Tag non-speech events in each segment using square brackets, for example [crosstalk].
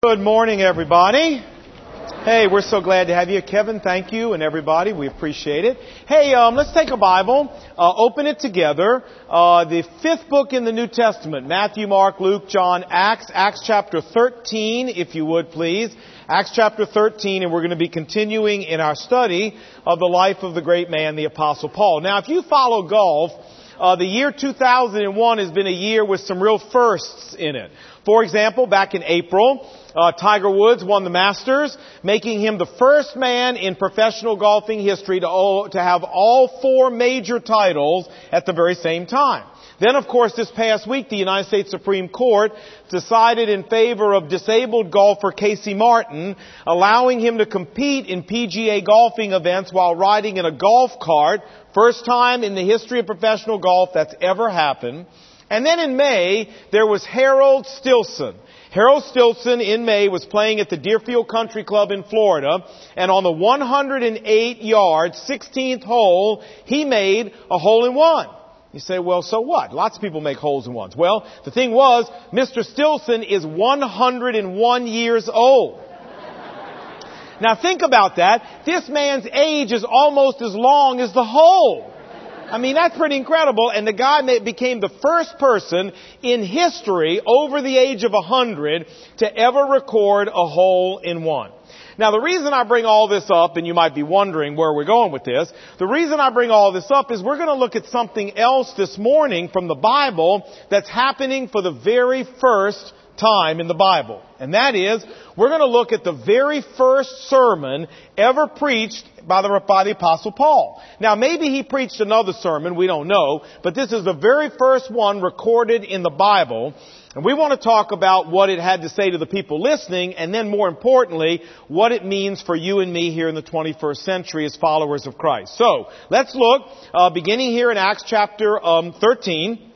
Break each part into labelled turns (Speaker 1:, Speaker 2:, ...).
Speaker 1: Good morning, everybody. Hey, we're so glad to have you. Kevin, thank you, and everybody. We appreciate it. Hey, um, let's take a Bible, uh, open it together. Uh, the fifth book in the New Testament Matthew, Mark, Luke, John, Acts, Acts chapter 13, if you would please. Acts chapter 13, and we're going to be continuing in our study of the life of the great man, the Apostle Paul. Now, if you follow golf, uh, the year 2001 has been a year with some real firsts in it. For example, back in April, uh, Tiger Woods won the Masters, making him the first man in professional golfing history to, to have all four major titles at the very same time. Then, of course, this past week, the United States Supreme Court decided in favor of disabled golfer Casey Martin, allowing him to compete in PGA golfing events while riding in a golf cart. First time in the history of professional golf that's ever happened. And then in May, there was Harold Stilson. Harold Stilson in May was playing at the Deerfield Country Club in Florida, and on the 108 yard, 16th hole, he made a hole in one. You say, well, so what? Lots of people make holes in ones. Well, the thing was, Mr. Stilson is 101 years old. Now think about that. This man's age is almost as long as the hole. I mean, that's pretty incredible. And the guy became the first person in history over the age of 100 to ever record a hole in one. Now the reason I bring all this up, and you might be wondering where we're going with this, the reason I bring all this up is we're going to look at something else this morning from the Bible that's happening for the very first time in the Bible. And that is, we're going to look at the very first sermon ever preached by the, by the Apostle Paul. Now, maybe he preached another sermon, we don't know, but this is the very first one recorded in the Bible. And we want to talk about what it had to say to the people listening, and then more importantly, what it means for you and me here in the 21st century as followers of Christ. So, let's look, uh, beginning here in Acts chapter um, 13.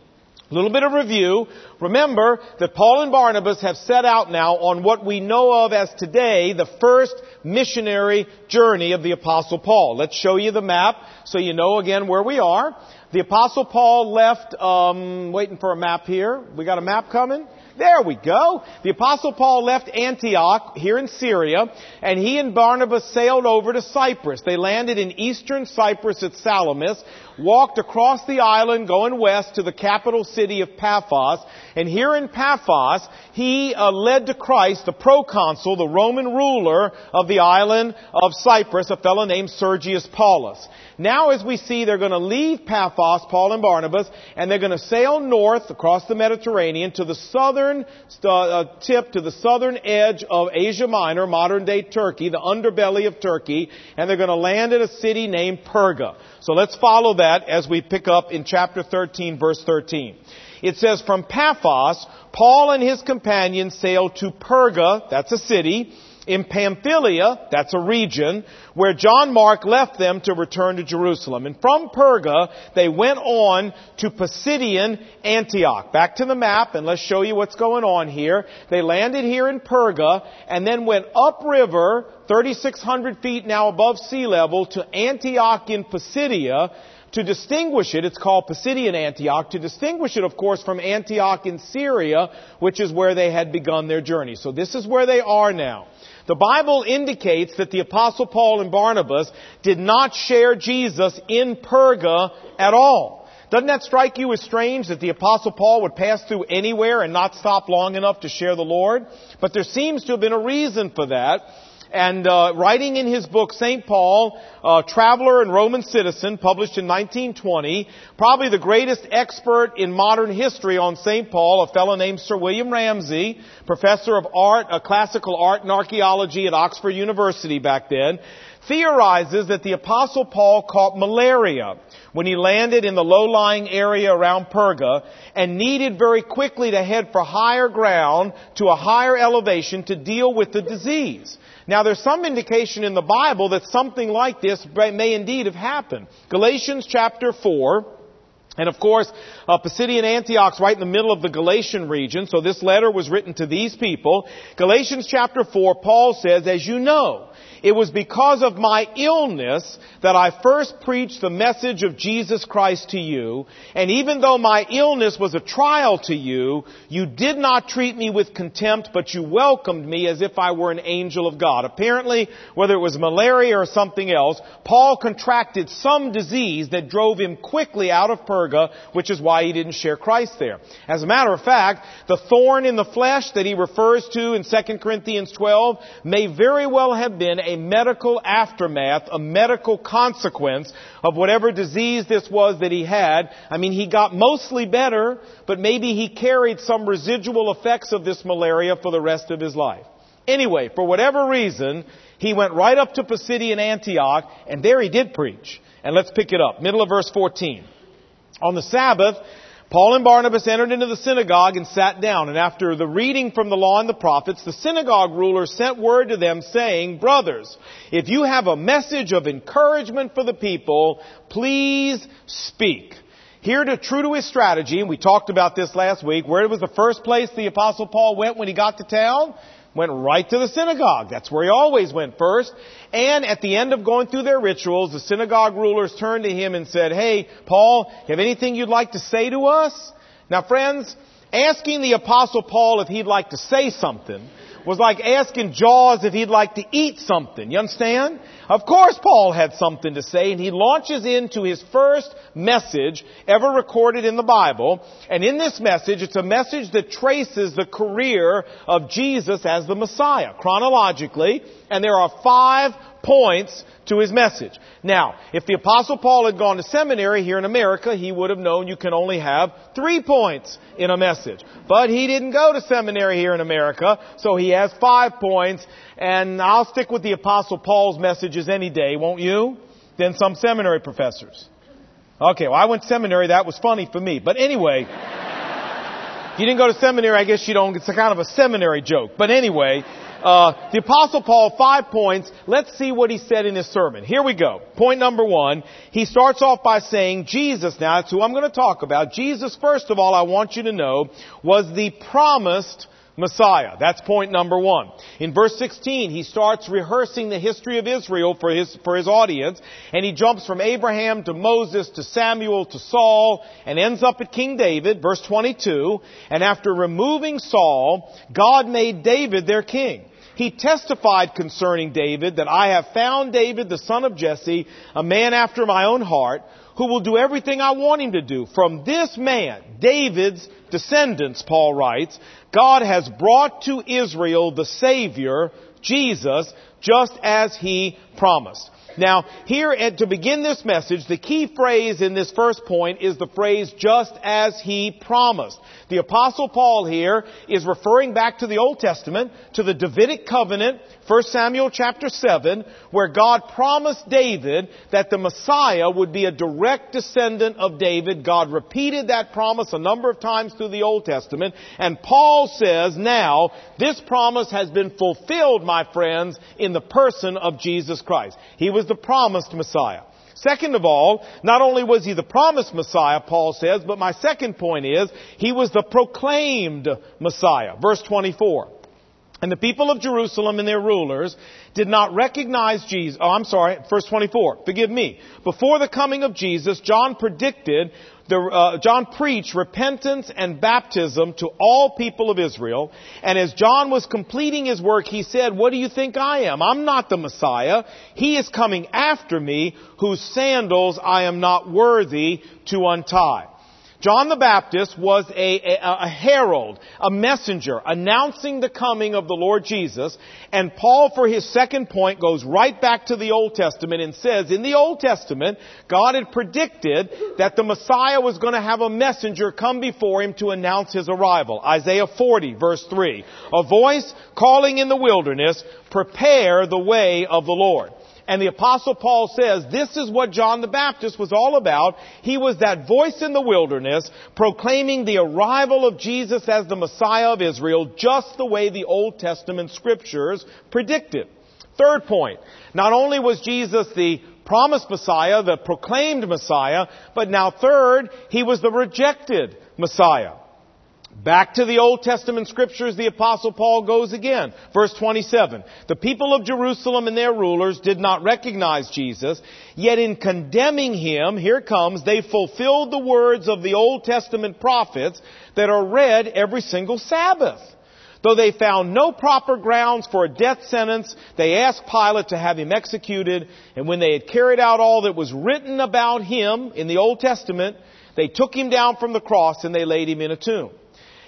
Speaker 1: A little bit of review. Remember that Paul and Barnabas have set out now on what we know of as today the first missionary journey of the Apostle Paul. Let's show you the map so you know again where we are. The Apostle Paul left, um, waiting for a map here. We got a map coming? There we go. The apostle Paul left Antioch here in Syria and he and Barnabas sailed over to Cyprus. They landed in eastern Cyprus at Salamis, walked across the island going west to the capital city of Paphos, and here in Paphos, he uh, led to Christ the proconsul, the Roman ruler of the island of Cyprus, a fellow named Sergius Paulus. Now as we see, they're going to leave Paphos, Paul and Barnabas, and they're going to sail north across the Mediterranean to the southern uh, tip, to the southern edge of Asia Minor, modern day Turkey, the underbelly of Turkey, and they're going to land at a city named Perga. So let's follow that as we pick up in chapter 13, verse 13. It says, from Paphos, Paul and his companions sailed to Perga, that's a city, in Pamphylia, that's a region, where John Mark left them to return to Jerusalem. And from Perga, they went on to Pisidian Antioch. Back to the map, and let's show you what's going on here. They landed here in Perga, and then went upriver, 3,600 feet now above sea level, to Antioch in Pisidia, to distinguish it, it's called Pisidian Antioch, to distinguish it, of course, from Antioch in Syria, which is where they had begun their journey. So this is where they are now. The Bible indicates that the apostle Paul and Barnabas did not share Jesus in Perga at all. Doesn't that strike you as strange that the apostle Paul would pass through anywhere and not stop long enough to share the Lord? But there seems to have been a reason for that. And uh, writing in his book, St. Paul, uh, Traveler and Roman Citizen, published in 1920, probably the greatest expert in modern history on St. Paul, a fellow named Sir William Ramsay, professor of art, uh, classical art and archaeology at Oxford University back then, theorizes that the apostle Paul caught malaria when he landed in the low-lying area around Perga and needed very quickly to head for higher ground to a higher elevation to deal with the disease. Now there's some indication in the Bible that something like this may indeed have happened. Galatians chapter 4 And of course, uh, Pisidian Antioch's right in the middle of the Galatian region, so this letter was written to these people. Galatians chapter 4, Paul says, as you know, it was because of my illness that I first preached the message of Jesus Christ to you, and even though my illness was a trial to you, you did not treat me with contempt, but you welcomed me as if I were an angel of God. Apparently, whether it was malaria or something else, Paul contracted some disease that drove him quickly out of Perga, which is why he didn't share Christ there. As a matter of fact, the thorn in the flesh that he refers to in 2 Corinthians 12 may very well have been a a medical aftermath, a medical consequence of whatever disease this was that he had. I mean, he got mostly better, but maybe he carried some residual effects of this malaria for the rest of his life. Anyway, for whatever reason, he went right up to Pisidian Antioch, and there he did preach. And let's pick it up. Middle of verse 14. On the Sabbath, Paul and Barnabas entered into the synagogue and sat down, and after the reading from the law and the prophets, the synagogue ruler sent word to them saying, Brothers, if you have a message of encouragement for the people, please speak. Here to true to his strategy, and we talked about this last week, where it was the first place the apostle Paul went when he got to town? Went right to the synagogue. That's where he always went first. And at the end of going through their rituals, the synagogue rulers turned to him and said, Hey, Paul, have anything you'd like to say to us? Now friends, asking the apostle Paul if he'd like to say something was like asking Jaws if he'd like to eat something. You understand? Of course Paul had something to say and he launches into his first message ever recorded in the Bible. And in this message, it's a message that traces the career of Jesus as the Messiah chronologically. And there are five points to his message. Now, if the apostle Paul had gone to seminary here in America, he would have known you can only have three points in a message. But he didn't go to seminary here in America, so he has five points, and I'll stick with the apostle Paul's messages any day, won't you? Than some seminary professors. Okay, well I went to seminary, that was funny for me. But anyway, if [laughs] you didn't go to seminary, I guess you don't, it's a kind of a seminary joke. But anyway, uh, the Apostle Paul, five points. Let's see what he said in his sermon. Here we go. Point number one. He starts off by saying Jesus, now that's who I'm going to talk about. Jesus, first of all, I want you to know, was the promised Messiah. That's point number one. In verse 16, he starts rehearsing the history of Israel for his, for his audience, and he jumps from Abraham to Moses to Samuel to Saul, and ends up at King David, verse 22, and after removing Saul, God made David their king. He testified concerning David that I have found David, the son of Jesse, a man after my own heart, who will do everything I want him to do. From this man, David's descendants, Paul writes, God has brought to Israel the Savior, Jesus, just as he promised. Now, here at, to begin this message, the key phrase in this first point is the phrase, just as he promised. The apostle Paul here is referring back to the Old Testament, to the Davidic covenant, 1 Samuel chapter 7, where God promised David that the Messiah would be a direct descendant of David. God repeated that promise a number of times through the Old Testament, and Paul says now, this promise has been fulfilled, my friends, in the person of Jesus Christ. He was the promised Messiah. Second of all, not only was he the promised Messiah, Paul says, but my second point is, he was the proclaimed Messiah. Verse 24. And the people of Jerusalem and their rulers did not recognize Jesus. Oh, I'm sorry, verse 24. Forgive me. Before the coming of Jesus, John predicted, the, uh, John preached repentance and baptism to all people of Israel. And as John was completing his work, he said, what do you think I am? I'm not the Messiah. He is coming after me, whose sandals I am not worthy to untie. John the Baptist was a, a, a, herald, a messenger, announcing the coming of the Lord Jesus. And Paul, for his second point, goes right back to the Old Testament and says, in the Old Testament, God had predicted that the Messiah was going to have a messenger come before him to announce his arrival. Isaiah 40, verse 3. A voice calling in the wilderness, prepare the way of the Lord. And the apostle Paul says this is what John the Baptist was all about. He was that voice in the wilderness proclaiming the arrival of Jesus as the Messiah of Israel just the way the Old Testament scriptures predicted. Third point. Not only was Jesus the promised Messiah, the proclaimed Messiah, but now third, he was the rejected Messiah. Back to the Old Testament scriptures, the apostle Paul goes again. Verse 27. The people of Jerusalem and their rulers did not recognize Jesus, yet in condemning him, here comes, they fulfilled the words of the Old Testament prophets that are read every single Sabbath. Though they found no proper grounds for a death sentence, they asked Pilate to have him executed, and when they had carried out all that was written about him in the Old Testament, they took him down from the cross and they laid him in a tomb.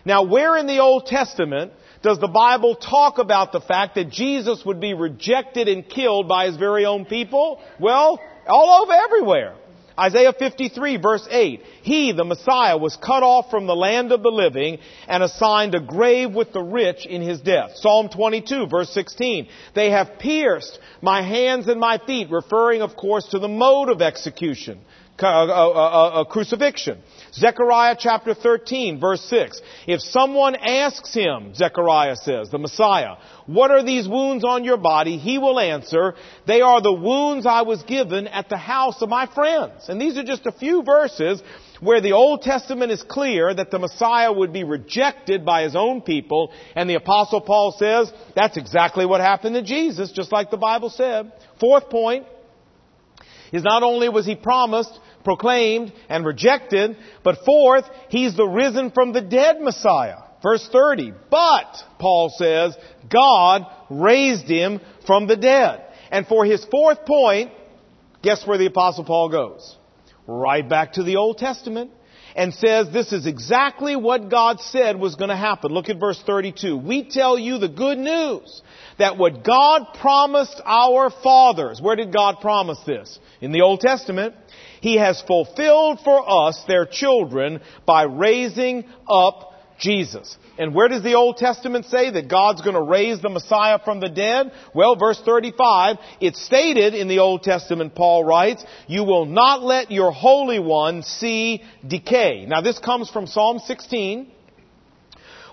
Speaker 1: Now, where in the Old Testament does the Bible talk about the fact that Jesus would be rejected and killed by his very own people? Well, all over everywhere. Isaiah 53 verse 8. He, the Messiah, was cut off from the land of the living and assigned a grave with the rich in his death. Psalm 22 verse 16. They have pierced my hands and my feet, referring of course to the mode of execution, uh, uh, uh, uh crucifixion. Zechariah chapter 13 verse 6. If someone asks him, Zechariah says, the Messiah, what are these wounds on your body? He will answer, they are the wounds I was given at the house of my friends. And these are just a few verses where the Old Testament is clear that the Messiah would be rejected by his own people, and the Apostle Paul says that's exactly what happened to Jesus, just like the Bible said. Fourth point is not only was he promised proclaimed and rejected. But fourth, he's the risen from the dead Messiah. Verse 30. But, Paul says, God raised him from the dead. And for his fourth point, guess where the apostle Paul goes? Right back to the Old Testament and says this is exactly what God said was going to happen. Look at verse 32. We tell you the good news that what God promised our fathers, where did God promise this? In the Old Testament. He has fulfilled for us, their children, by raising up Jesus. And where does the Old Testament say that God's going to raise the Messiah from the dead? Well, verse 35, it's stated in the Old Testament, Paul writes, you will not let your Holy One see decay. Now this comes from Psalm 16,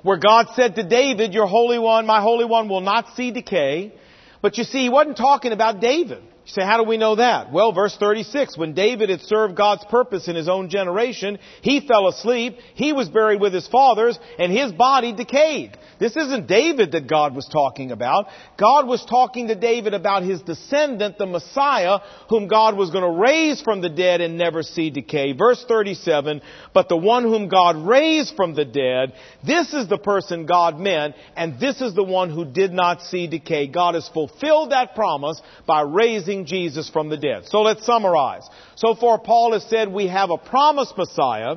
Speaker 1: where God said to David, your Holy One, my Holy One will not see decay. But you see, he wasn't talking about David. Say, how do we know that? Well, verse 36, when David had served God's purpose in his own generation, he fell asleep, he was buried with his fathers, and his body decayed. This isn't David that God was talking about. God was talking to David about his descendant, the Messiah, whom God was going to raise from the dead and never see decay. Verse 37, but the one whom God raised from the dead, this is the person God meant, and this is the one who did not see decay. God has fulfilled that promise by raising Jesus from the dead. So let's summarize. So far Paul has said we have a promised Messiah,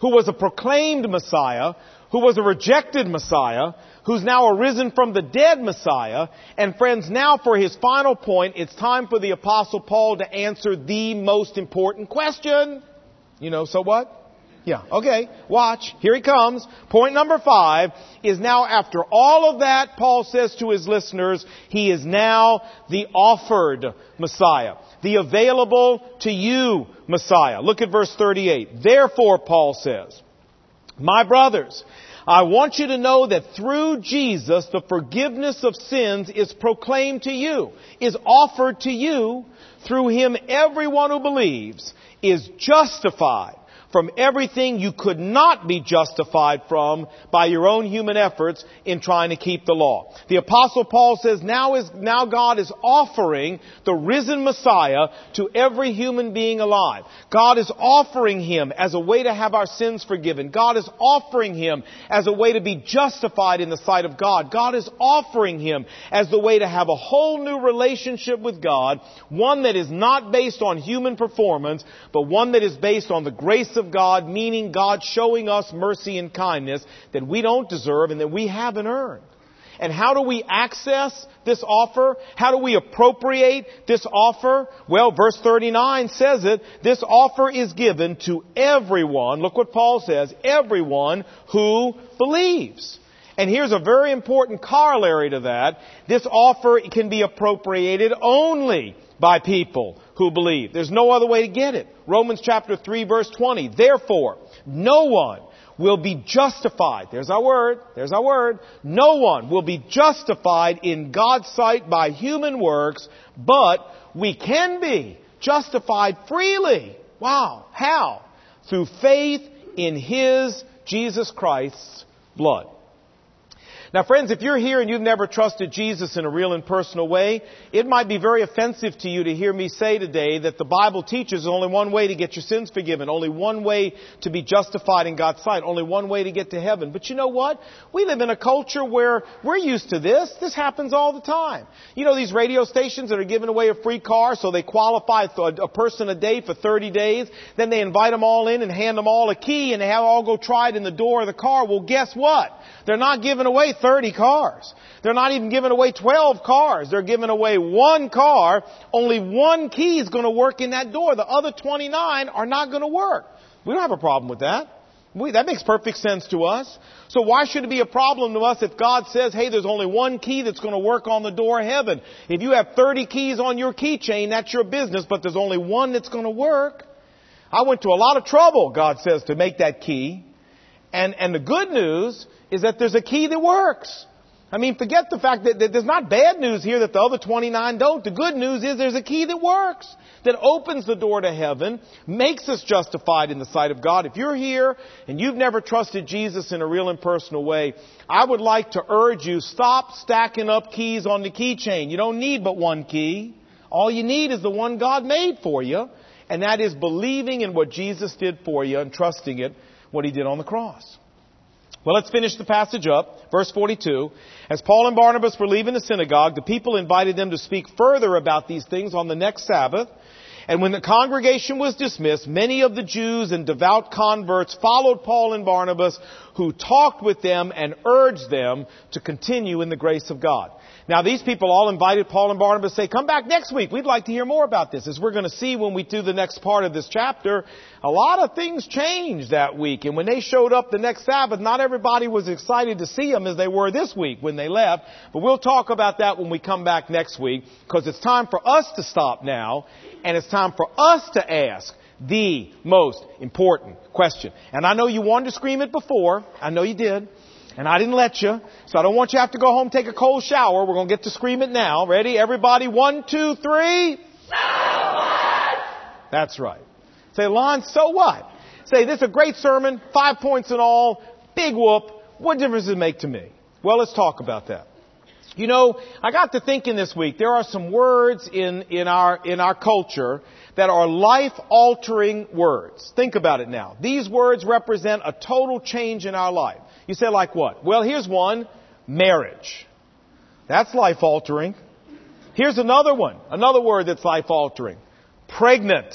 Speaker 1: who was a proclaimed Messiah, who was a rejected Messiah, who's now arisen from the dead Messiah. And friends, now for his final point, it's time for the apostle Paul to answer the most important question. You know, so what? Yeah, okay, watch. Here he comes. Point number five is now after all of that, Paul says to his listeners, he is now the offered Messiah. The available to you Messiah. Look at verse 38. Therefore, Paul says, my brothers, I want you to know that through Jesus, the forgiveness of sins is proclaimed to you, is offered to you. Through Him, everyone who believes is justified from everything you could not be justified from by your own human efforts in trying to keep the law. The apostle Paul says now is, now God is offering the risen Messiah to every human being alive. God is offering him as a way to have our sins forgiven. God is offering him as a way to be justified in the sight of God. God is offering him as the way to have a whole new relationship with God, one that is not based on human performance, but one that is based on the grace of God, meaning God showing us mercy and kindness that we don't deserve and that we haven't earned. And how do we access this offer? How do we appropriate this offer? Well, verse 39 says it. This offer is given to everyone. Look what Paul says. Everyone who believes. And here's a very important corollary to that. This offer can be appropriated only by people who believe. There's no other way to get it. Romans chapter 3 verse 20. Therefore, no one will be justified. There's our word. There's our word. No one will be justified in God's sight by human works, but we can be justified freely. Wow. How? Through faith in His, Jesus Christ's, blood. Now, friends, if you're here and you've never trusted Jesus in a real and personal way, it might be very offensive to you to hear me say today that the Bible teaches only one way to get your sins forgiven, only one way to be justified in God's sight, only one way to get to heaven. But you know what? We live in a culture where we're used to this. This happens all the time. You know these radio stations that are giving away a free car so they qualify a person a day for 30 days, then they invite them all in and hand them all a key and they have all go try it in the door of the car. Well, guess what? They're not giving away 30 cars. They're not even giving away 12 cars. They're giving away one car. Only one key is going to work in that door. The other 29 are not going to work. We don't have a problem with that. We, that makes perfect sense to us. So why should it be a problem to us if God says, hey, there's only one key that's going to work on the door of heaven? If you have 30 keys on your keychain, that's your business, but there's only one that's going to work. I went to a lot of trouble, God says, to make that key. And, and the good news is that there's a key that works. I mean, forget the fact that, that, there's not bad news here that the other 29 don't. The good news is there's a key that works, that opens the door to heaven, makes us justified in the sight of God. If you're here and you've never trusted Jesus in a real and personal way, I would like to urge you, stop stacking up keys on the keychain. You don't need but one key. All you need is the one God made for you, and that is believing in what Jesus did for you and trusting it, what He did on the cross. Well, let's finish the passage up. Verse 42. As Paul and Barnabas were leaving the synagogue, the people invited them to speak further about these things on the next Sabbath. And when the congregation was dismissed, many of the Jews and devout converts followed Paul and Barnabas, who talked with them and urged them to continue in the grace of God. Now these people all invited Paul and Barnabas to say, come back next week. We'd like to hear more about this. As we're going to see when we do the next part of this chapter, a lot of things changed that week. And when they showed up the next Sabbath, not everybody was excited to see them as they were this week when they left. But we'll talk about that when we come back next week because it's time for us to stop now and it's time for us to ask the most important question. And I know you wanted to scream it before. I know you did. And I didn't let you, so I don't want you to have to go home take a cold shower. We're going to get to scream it now. Ready? Everybody, one, two, three.
Speaker 2: So what?
Speaker 1: That's right. Say, Lon, so what? Say, this is a great sermon, five points in all, big whoop. What difference does it make to me? Well, let's talk about that. You know, I got to thinking this week, there are some words in, in our, in our culture that are life altering words. Think about it now. These words represent a total change in our life. You say like what? Well, here's one. Marriage. That's life altering. Here's another one. Another word that's life altering. Pregnant.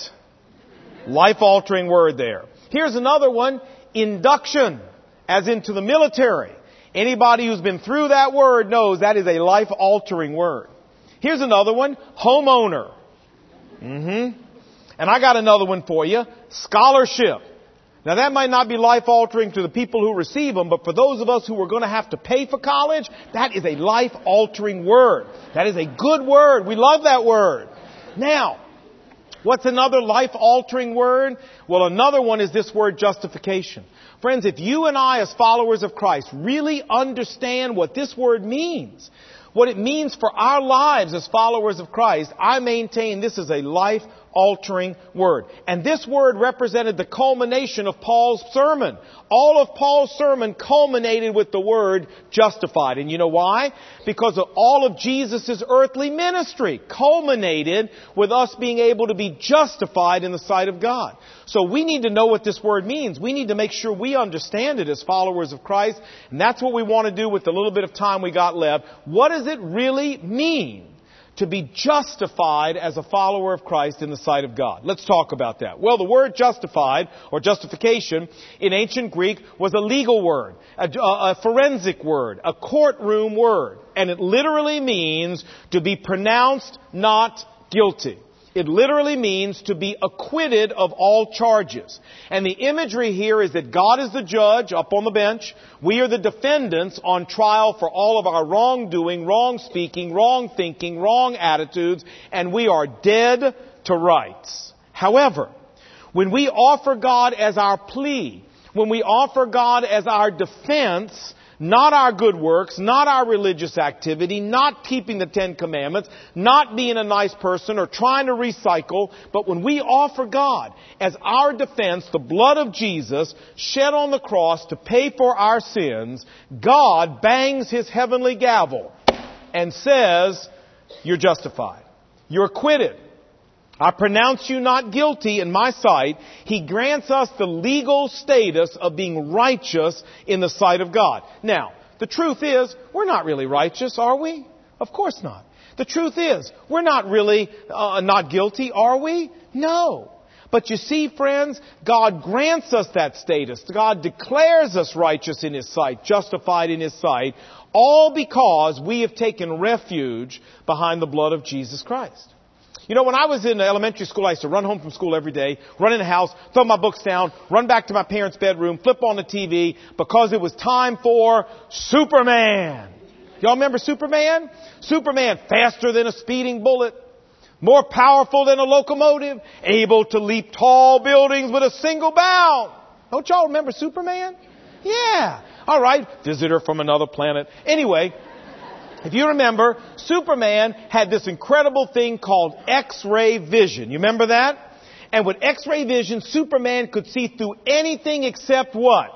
Speaker 1: Life altering word there. Here's another one. Induction. As into the military. Anybody who's been through that word knows that is a life altering word. Here's another one. Homeowner. Mm-hmm. And I got another one for you. Scholarship. Now that might not be life altering to the people who receive them, but for those of us who are going to have to pay for college, that is a life altering word. That is a good word. We love that word. Now, what's another life altering word? Well, another one is this word justification. Friends, if you and I as followers of Christ really understand what this word means, what it means for our lives as followers of Christ, I maintain this is a life altering word. And this word represented the culmination of Paul's sermon. All of Paul's sermon culminated with the word justified. And you know why? Because of all of Jesus' earthly ministry culminated with us being able to be justified in the sight of God. So we need to know what this word means. We need to make sure we understand it as followers of Christ. And that's what we want to do with the little bit of time we got left. What does it really mean? To be justified as a follower of Christ in the sight of God. Let's talk about that. Well, the word justified or justification in ancient Greek was a legal word, a, a, forensic word, a courtroom word, and it literally means to be pronounced not guilty. It literally means to be acquitted of all charges. And the imagery here is that God is the judge up on the bench. We are the defendants on trial for all of our wrongdoing, wrong speaking, wrong thinking, wrong attitudes, and we are dead to rights. However, when we offer God as our plea, when we offer God as our defense, not our good works, not our religious activity, not keeping the Ten Commandments, not being a nice person or trying to recycle, but when we offer God as our defense the blood of Jesus shed on the cross to pay for our sins, God bangs his heavenly gavel and says, you're justified. You're acquitted. I pronounce you not guilty in my sight. He grants us the legal status of being righteous in the sight of God. Now, the truth is, we're not really righteous, are we? Of course not. The truth is, we're not really uh, not guilty, are we? No. But you see, friends, God grants us that status. God declares us righteous in His sight, justified in His sight, all because we have taken refuge behind the blood of Jesus Christ. You know, when I was in elementary school, I used to run home from school every day, run in the house, throw my books down, run back to my parents' bedroom, flip on the TV, because it was time for Superman. Y'all remember Superman? Superman, faster than a speeding bullet, more powerful than a locomotive, able to leap tall buildings with a single bound. Don't y'all remember Superman? Yeah. All right. Visitor from another planet. Anyway, if you remember, Superman had this incredible thing called X-ray vision. You remember that? And with X-ray vision, Superman could see through anything except what?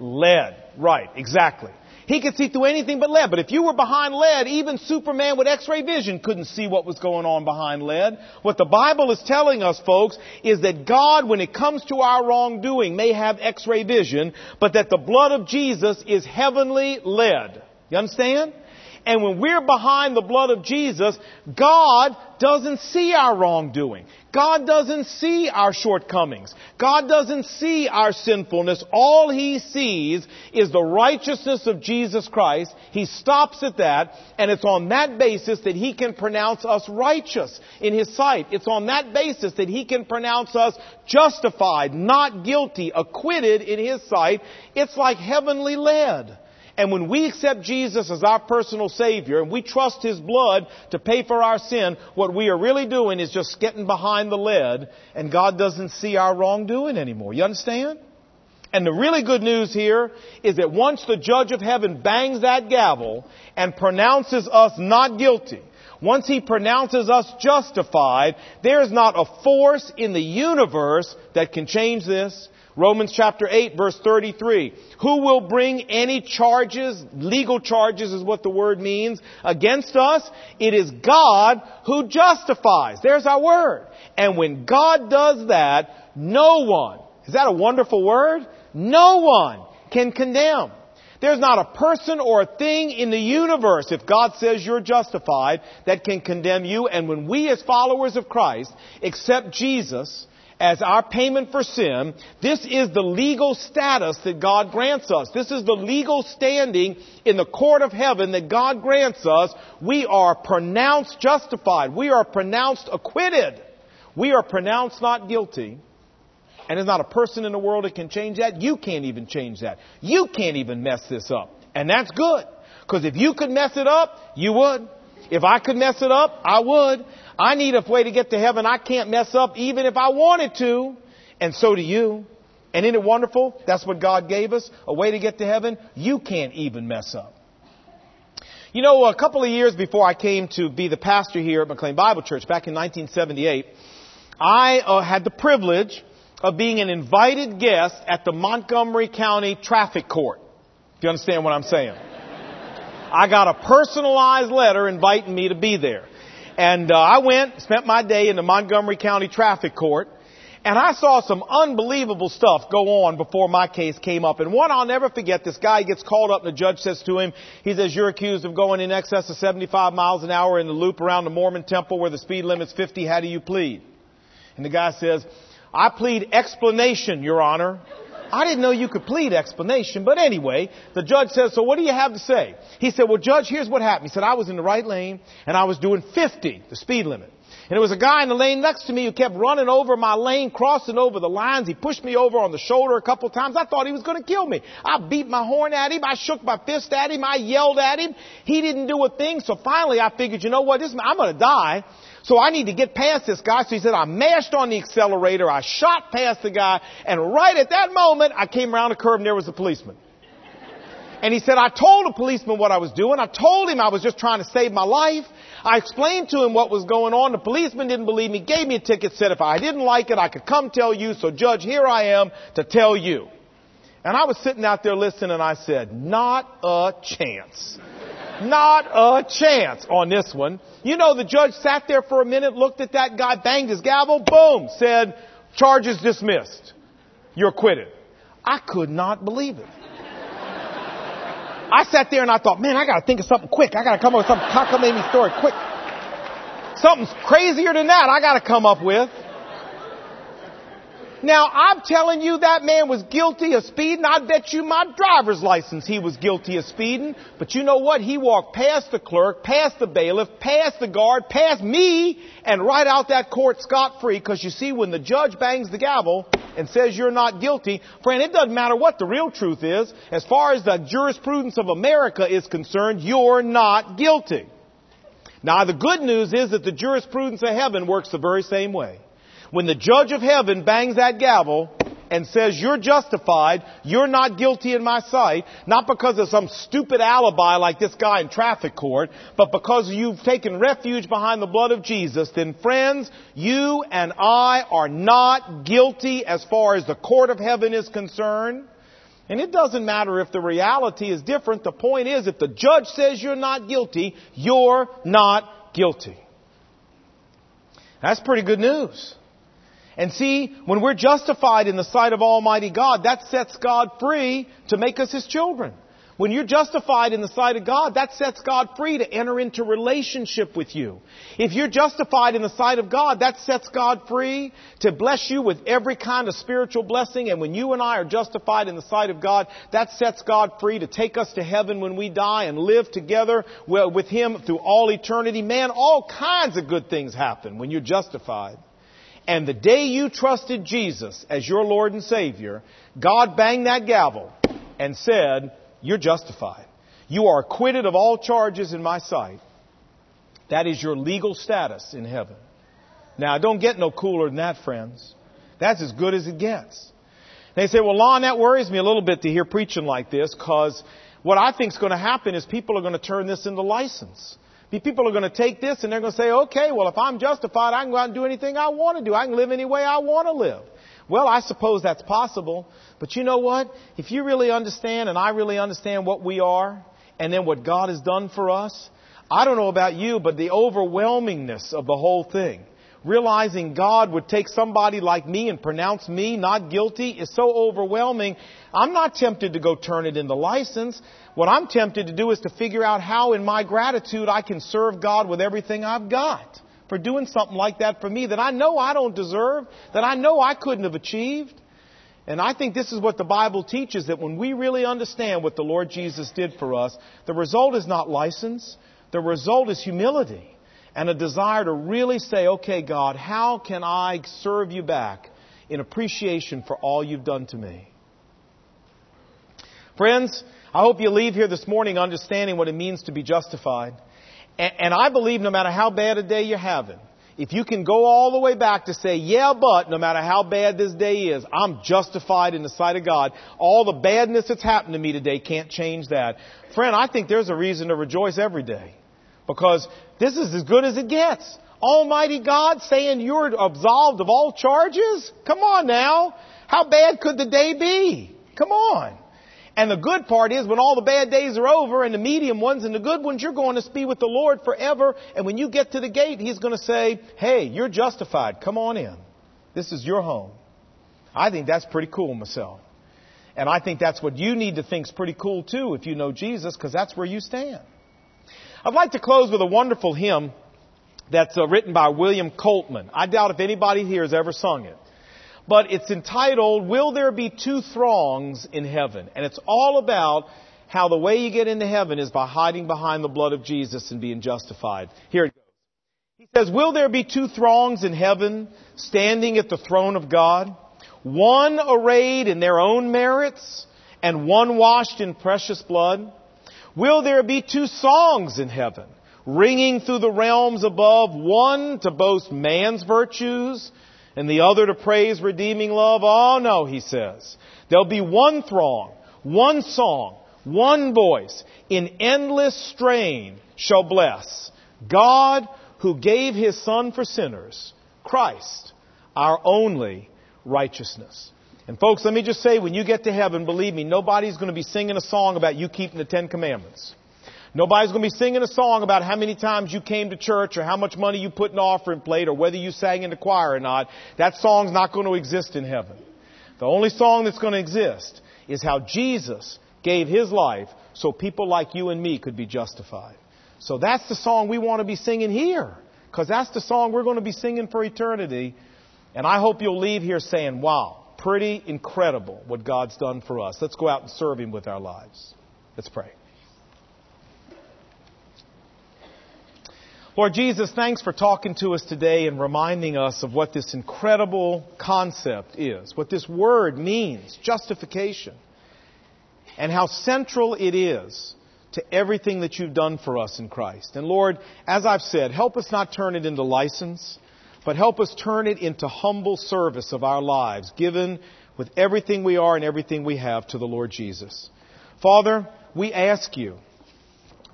Speaker 1: Lead. Right, exactly. He could see through anything but lead. But if you were behind lead, even Superman with X-ray vision couldn't see what was going on behind lead. What the Bible is telling us, folks, is that God, when it comes to our wrongdoing, may have X-ray vision, but that the blood of Jesus is heavenly lead. You understand? And when we're behind the blood of Jesus, God doesn't see our wrongdoing. God doesn't see our shortcomings. God doesn't see our sinfulness. All He sees is the righteousness of Jesus Christ. He stops at that, and it's on that basis that He can pronounce us righteous in His sight. It's on that basis that He can pronounce us justified, not guilty, acquitted in His sight. It's like heavenly lead. And when we accept Jesus as our personal Savior and we trust His blood to pay for our sin, what we are really doing is just getting behind the lead and God doesn't see our wrongdoing anymore. You understand? And the really good news here is that once the judge of heaven bangs that gavel and pronounces us not guilty, once he pronounces us justified, there is not a force in the universe that can change this. Romans chapter 8 verse 33. Who will bring any charges, legal charges is what the word means, against us? It is God who justifies. There's our word. And when God does that, no one, is that a wonderful word? No one can condemn. There's not a person or a thing in the universe, if God says you're justified, that can condemn you. And when we as followers of Christ accept Jesus, as our payment for sin, this is the legal status that God grants us. This is the legal standing in the court of heaven that God grants us. We are pronounced justified. We are pronounced acquitted. We are pronounced not guilty. And there's not a person in the world that can change that. You can't even change that. You can't even mess this up. And that's good. Because if you could mess it up, you would. If I could mess it up, I would. I need a way to get to heaven I can't mess up even if I wanted to. And so do you. And isn't it wonderful? That's what God gave us, a way to get to heaven. You can't even mess up. You know, a couple of years before I came to be the pastor here at McLean Bible Church, back in 1978, I uh, had the privilege of being an invited guest at the Montgomery County Traffic Court. If you understand what I'm saying. I got a personalized letter inviting me to be there. And uh, I went, spent my day in the Montgomery County Traffic Court, and I saw some unbelievable stuff go on before my case came up. And one I'll never forget, this guy gets called up and the judge says to him, he says, you're accused of going in excess of 75 miles an hour in the loop around the Mormon temple where the speed limit's 50. How do you plead? And the guy says, I plead explanation, Your Honor. I didn't know you could plead explanation, but anyway, the judge says, so what do you have to say? He said, well judge, here's what happened. He said, I was in the right lane and I was doing 50, the speed limit. And there was a guy in the lane next to me who kept running over my lane, crossing over the lines. He pushed me over on the shoulder a couple times. I thought he was going to kill me. I beat my horn at him. I shook my fist at him. I yelled at him. He didn't do a thing. So finally I figured, you know what? This, I'm going to die. So I need to get past this guy. So he said, I mashed on the accelerator. I shot past the guy. And right at that moment, I came around the curb and there was a policeman. And he said, I told a policeman what I was doing. I told him I was just trying to save my life. I explained to him what was going on. The policeman didn't believe me, gave me a ticket, said if I didn't like it, I could come tell you. So judge, here I am to tell you. And I was sitting out there listening and I said, not a chance. Not a chance on this one. You know, the judge sat there for a minute, looked at that guy, banged his gavel, boom, said, charges dismissed. You're acquitted. I could not believe it. I sat there and I thought, man, I gotta think of something quick. I gotta come up with some cockamamie story quick. Something crazier than that I gotta come up with. Now, I'm telling you that man was guilty of speeding. I bet you my driver's license he was guilty of speeding. But you know what? He walked past the clerk, past the bailiff, past the guard, past me, and right out that court scot free. Because you see, when the judge bangs the gavel and says you're not guilty, friend, it doesn't matter what the real truth is. As far as the jurisprudence of America is concerned, you're not guilty. Now, the good news is that the jurisprudence of heaven works the very same way. When the judge of heaven bangs that gavel and says you're justified, you're not guilty in my sight, not because of some stupid alibi like this guy in traffic court, but because you've taken refuge behind the blood of Jesus, then friends, you and I are not guilty as far as the court of heaven is concerned. And it doesn't matter if the reality is different. The point is, if the judge says you're not guilty, you're not guilty. That's pretty good news. And see, when we're justified in the sight of Almighty God, that sets God free to make us His children. When you're justified in the sight of God, that sets God free to enter into relationship with you. If you're justified in the sight of God, that sets God free to bless you with every kind of spiritual blessing. And when you and I are justified in the sight of God, that sets God free to take us to heaven when we die and live together with Him through all eternity. Man, all kinds of good things happen when you're justified. And the day you trusted Jesus as your Lord and Savior, God banged that gavel and said, You're justified. You are acquitted of all charges in my sight. That is your legal status in heaven. Now, don't get no cooler than that, friends. That's as good as it gets. They say, well, Lon, that worries me a little bit to hear preaching like this because what I think is going to happen is people are going to turn this into license. People are going to take this and they're going to say, okay, well, if I'm justified, I can go out and do anything I want to do. I can live any way I want to live. Well, I suppose that's possible. But you know what? If you really understand and I really understand what we are and then what God has done for us, I don't know about you, but the overwhelmingness of the whole thing realizing God would take somebody like me and pronounce me not guilty is so overwhelming. I'm not tempted to go turn it into license. What I'm tempted to do is to figure out how in my gratitude I can serve God with everything I've got for doing something like that for me that I know I don't deserve, that I know I couldn't have achieved. And I think this is what the Bible teaches that when we really understand what the Lord Jesus did for us, the result is not license, the result is humility and a desire to really say, okay, God, how can I serve you back in appreciation for all you've done to me? Friends, I hope you leave here this morning understanding what it means to be justified. And, I believe no matter how bad a day you're having, if you can go all the way back to say, yeah, but no matter how bad this day is, I'm justified in the sight of God. All the badness that's happened to me today can't change that. Friend, I think there's a reason to rejoice every day. Because this is as good as it gets. Almighty God saying you're absolved of all charges? Come on now. How bad could the day be? Come on. And the good part is when all the bad days are over and the medium ones and the good ones, you're going to be with the Lord forever. And when you get to the gate, He's going to say, Hey, you're justified. Come on in. This is your home. I think that's pretty cool myself. And I think that's what you need to think is pretty cool too if you know Jesus because that's where you stand. I'd like to close with a wonderful hymn that's uh, written by William Coltman. I doubt if anybody here has ever sung it. But it's entitled, Will There Be Two Throngs in Heaven? And it's all about how the way you get into heaven is by hiding behind the blood of Jesus and being justified. Here it goes. He says, Will there be two throngs in heaven standing at the throne of God? One arrayed in their own merits and one washed in precious blood? Will there be two songs in heaven, ringing through the realms above, one to boast man's virtues and the other to praise redeeming love? Oh no, he says. There'll be one throng, one song, one voice, in endless strain shall bless God who gave his Son for sinners, Christ, our only righteousness. And folks, let me just say, when you get to heaven, believe me, nobody's going to be singing a song about you keeping the Ten Commandments. Nobody's going to be singing a song about how many times you came to church or how much money you put in the offering plate or whether you sang in the choir or not. That song's not going to exist in heaven. The only song that's going to exist is how Jesus gave his life so people like you and me could be justified. So that's the song we want to be singing here. Because that's the song we're going to be singing for eternity. And I hope you'll leave here saying, wow, pretty incredible what God's done for us. Let's go out and serve Him with our lives. Let's pray. Lord Jesus, thanks for talking to us today and reminding us of what this incredible concept is, what this word means, justification, and how central it is to everything that you've done for us in Christ. And Lord, as I've said, help us not turn it into license, but help us turn it into humble service of our lives, given with everything we are and everything we have to the Lord Jesus. Father, we ask you,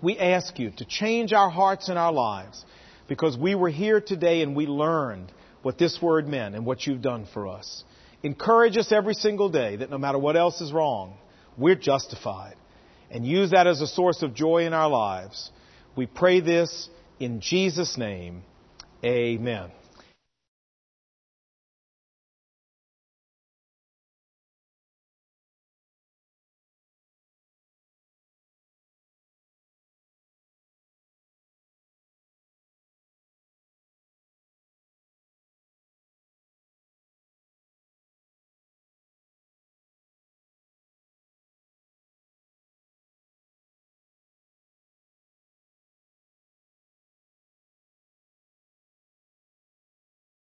Speaker 1: we ask you to change our hearts and our lives because we were here today and we learned what this word meant and what you've done for us. Encourage us every single day that no matter what else is wrong, we're justified and use that as a source of joy in our lives. We pray this in Jesus' name. Amen.